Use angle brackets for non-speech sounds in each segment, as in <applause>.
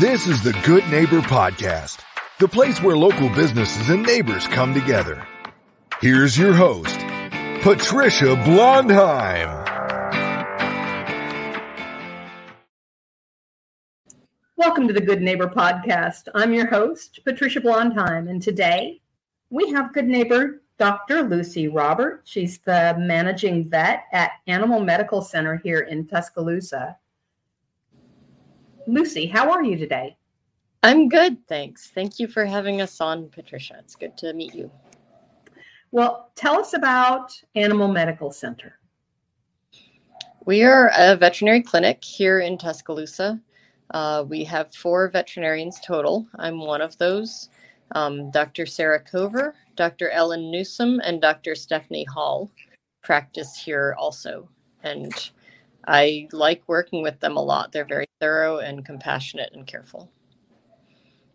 This is the Good Neighbor Podcast, the place where local businesses and neighbors come together. Here's your host, Patricia Blondheim. Welcome to the Good Neighbor Podcast. I'm your host, Patricia Blondheim, and today we have Good Neighbor Dr. Lucy Roberts. She's the managing vet at Animal Medical Center here in Tuscaloosa. Lucy, how are you today? I'm good, thanks. Thank you for having us on, Patricia. It's good to meet you. Well, tell us about Animal Medical Center. We are a veterinary clinic here in Tuscaloosa. Uh, we have four veterinarians total. I'm one of those. Um, Dr. Sarah Cover, Dr. Ellen Newsom, and Dr. Stephanie Hall practice here also. And I like working with them a lot. They're very thorough and compassionate and careful.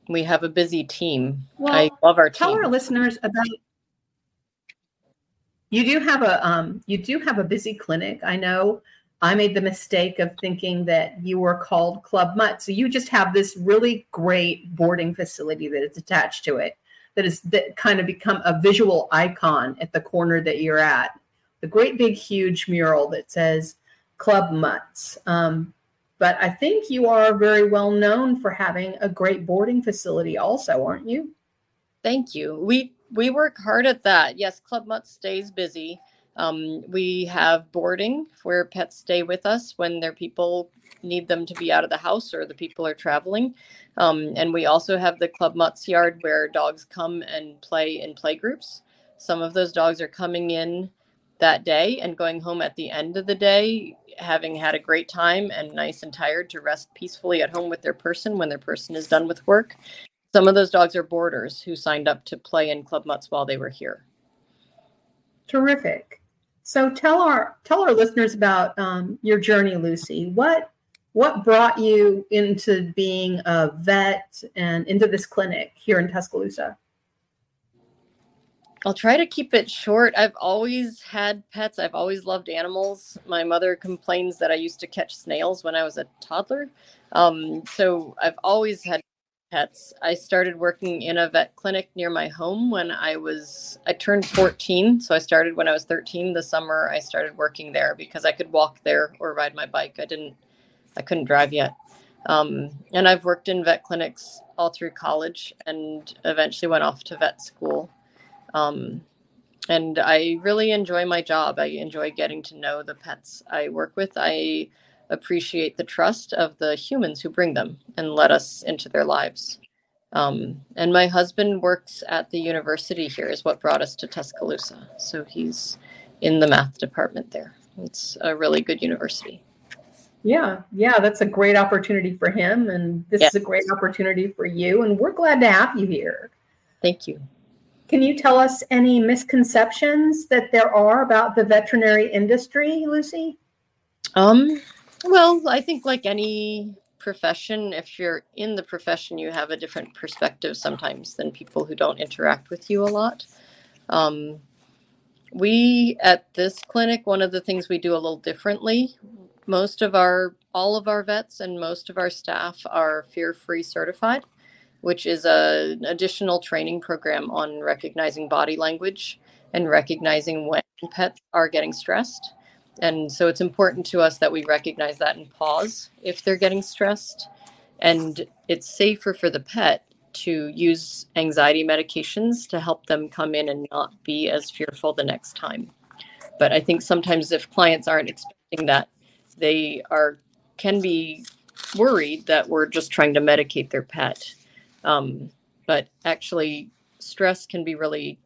We have a busy team. Well, I love our tell team. Tell our listeners about you do have a um, you do have a busy clinic. I know I made the mistake of thinking that you were called Club Mutt. So you just have this really great boarding facility that is attached to it that is that kind of become a visual icon at the corner that you're at. The great big huge mural that says Club Mutts. Um, but I think you are very well known for having a great boarding facility also, aren't you? Thank you. We we work hard at that. Yes, Club Mutt stays busy. Um, we have boarding where pets stay with us when their people need them to be out of the house or the people are traveling. Um, and we also have the Club Mutts Yard where dogs come and play in play groups. Some of those dogs are coming in that day and going home at the end of the day, having had a great time and nice and tired to rest peacefully at home with their person when their person is done with work. Some of those dogs are boarders who signed up to play in Club Mutts while they were here. Terrific. So tell our tell our listeners about um, your journey, Lucy. What what brought you into being a vet and into this clinic here in Tuscaloosa? I'll try to keep it short. I've always had pets. I've always loved animals. My mother complains that I used to catch snails when I was a toddler. Um, so I've always had pets. I started working in a vet clinic near my home when I was I turned 14, so I started when I was 13 the summer I started working there because I could walk there or ride my bike. I didn't I couldn't drive yet. Um, and I've worked in vet clinics all through college and eventually went off to vet school. Um, and I really enjoy my job. I enjoy getting to know the pets I work with. I appreciate the trust of the humans who bring them and let us into their lives. Um, and my husband works at the university here, is what brought us to Tuscaloosa. So he's in the math department there. It's a really good university. Yeah, yeah, that's a great opportunity for him. And this is a great opportunity for you. And we're glad to have you here. Thank you. Can you tell us any misconceptions that there are about the veterinary industry, Lucy? Um, well, I think like any profession, if you're in the profession, you have a different perspective sometimes than people who don't interact with you a lot. Um, we at this clinic, one of the things we do a little differently, most of our, all of our vets and most of our staff are fear free certified, which is an additional training program on recognizing body language and recognizing when pets are getting stressed and so it's important to us that we recognize that and pause if they're getting stressed. And it's safer for the pet to use anxiety medications to help them come in and not be as fearful the next time. But I think sometimes if clients aren't expecting that, they are can be worried that we're just trying to medicate their pet. Um, but actually, stress can be really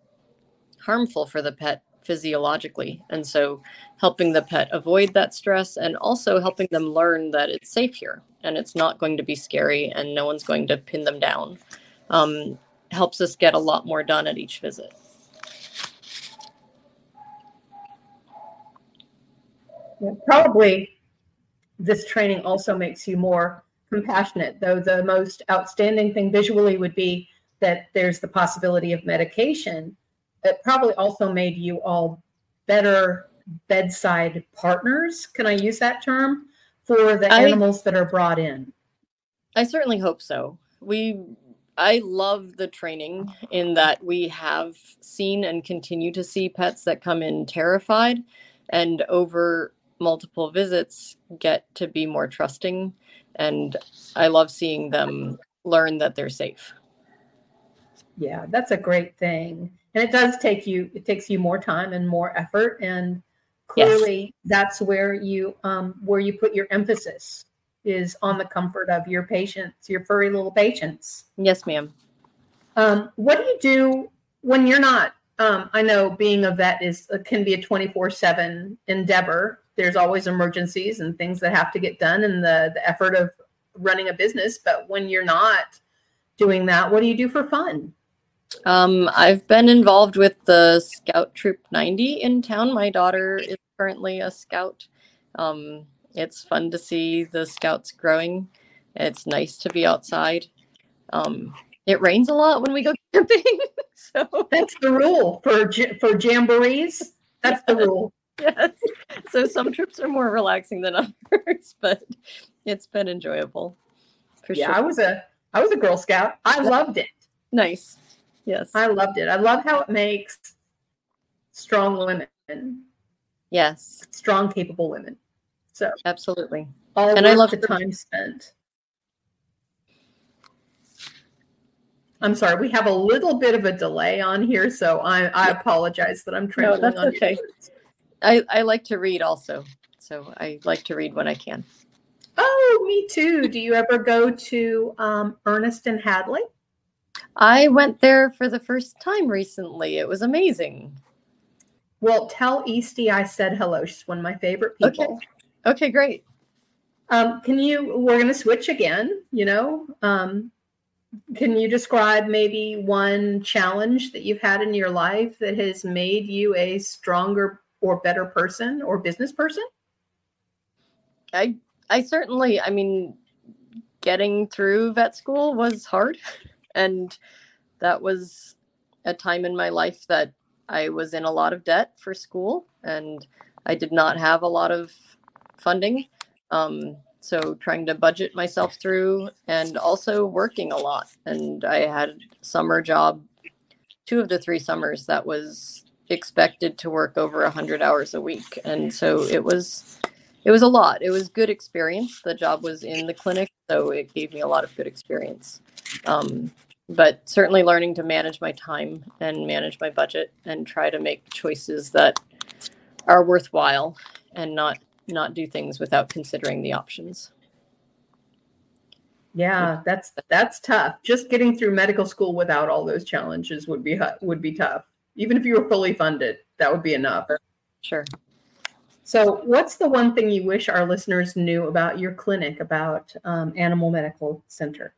harmful for the pet physiologically. And so helping the pet avoid that stress and also helping them learn that it's safe here and it's not going to be scary and no one's going to pin them down um, helps us get a lot more done at each visit. Yeah, probably this training also makes you more compassionate, though the most outstanding thing visually would be that there's the possibility of medication it probably also made you all better bedside partners. Can I use that term for the I, animals that are brought in? I certainly hope so. We I love the training in that we have seen and continue to see pets that come in terrified and over multiple visits get to be more trusting and I love seeing them learn that they're safe. Yeah, that's a great thing. And it does take you it takes you more time and more effort and clearly yes. that's where you um where you put your emphasis is on the comfort of your patients, your furry little patients. Yes, ma'am. Um, what do you do when you're not? Um, I know being a vet is uh, can be a 24 seven endeavor. There's always emergencies and things that have to get done, and the the effort of running a business. But when you're not doing that, what do you do for fun? Um, I've been involved with the Scout Troop 90 in town. My daughter is currently a scout. Um, it's fun to see the scouts growing. It's nice to be outside. Um, it rains a lot when we go <laughs> camping. so that's the rule for for jamborees. That's the rule. <laughs> Yes. So some trips are more relaxing than <laughs> others, but it's been enjoyable. For yeah, sure. I was a I was a Girl Scout. I loved it. Nice. Yes. I loved it. I love how it makes strong women. Yes. Strong, capable women. So absolutely. All and I love the time spent. I'm sorry, we have a little bit of a delay on here, so I, I apologize that I'm trying. No, that's okay. I, I like to read also, so I like to read when I can. Oh, me too. Do you ever go to um, Ernest and Hadley? I went there for the first time recently. It was amazing. Well, tell Eastie I said hello. She's one of my favorite people. Okay. Okay, great. Um, can you? We're going to switch again. You know, um, can you describe maybe one challenge that you've had in your life that has made you a stronger or better person or business person? I I certainly. I mean, getting through vet school was hard, and that was a time in my life that I was in a lot of debt for school, and I did not have a lot of funding. Um, so trying to budget myself through and also working a lot. And I had summer job, two of the three summers that was expected to work over a hundred hours a week. And so it was, it was a lot. It was good experience. The job was in the clinic, so it gave me a lot of good experience. Um, but certainly learning to manage my time and manage my budget and try to make choices that are worthwhile and not not do things without considering the options. Yeah, that's that's tough. Just getting through medical school without all those challenges would be would be tough. Even if you were fully funded, that would be enough. Sure. So, what's the one thing you wish our listeners knew about your clinic, about um, Animal Medical Center?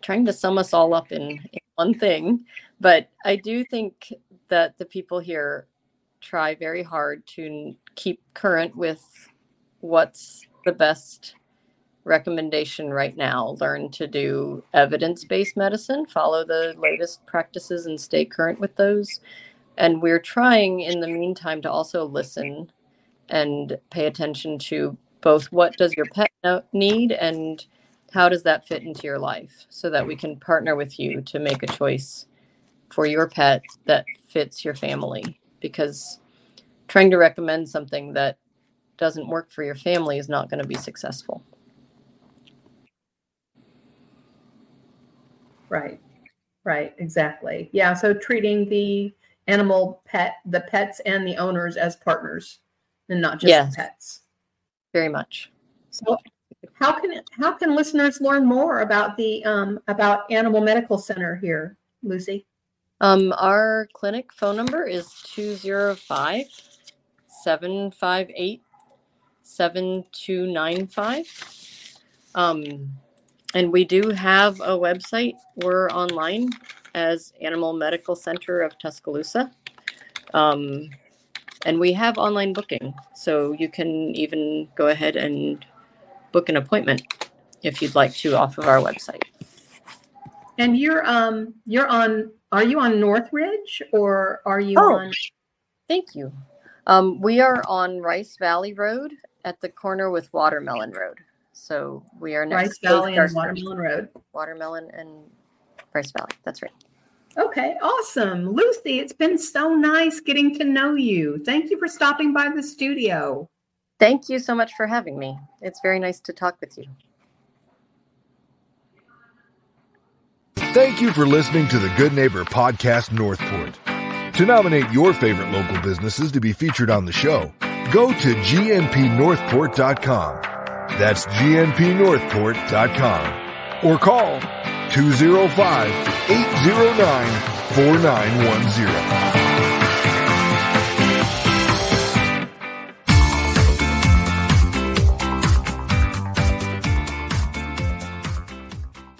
Trying to sum us all up in, in one thing, but I do think that the people here try very hard to keep current with what's the best recommendation right now. Learn to do evidence based medicine, follow the latest practices, and stay current with those. And we're trying in the meantime to also listen and pay attention to both what does your pet need and how does that fit into your life so that we can partner with you to make a choice for your pet that fits your family because trying to recommend something that doesn't work for your family is not going to be successful. Right. Right, exactly. Yeah, so treating the animal pet the pets and the owners as partners and not just yes, pets. Very much. So how can how can listeners learn more about the um, about Animal Medical Center here, Lucy? Um, our clinic phone number is 205 758 7295. And we do have a website. We're online as Animal Medical Center of Tuscaloosa. Um, and we have online booking. So you can even go ahead and book an appointment if you'd like to off of our website. And you're um you're on are you on Northridge or are you oh, on Thank you. Um, we are on Rice Valley Road at the corner with Watermelon Road. So we are next Rice Valley and Garth- Watermelon Road. Watermelon and Rice Valley. That's right. Okay, awesome. Lucy, it's been so nice getting to know you. Thank you for stopping by the studio. Thank you so much for having me. It's very nice to talk with you. Thank you for listening to the Good Neighbor Podcast Northport. To nominate your favorite local businesses to be featured on the show, go to gnpnorthport.com. That's gnpnorthport.com. Or call 205 809 4910.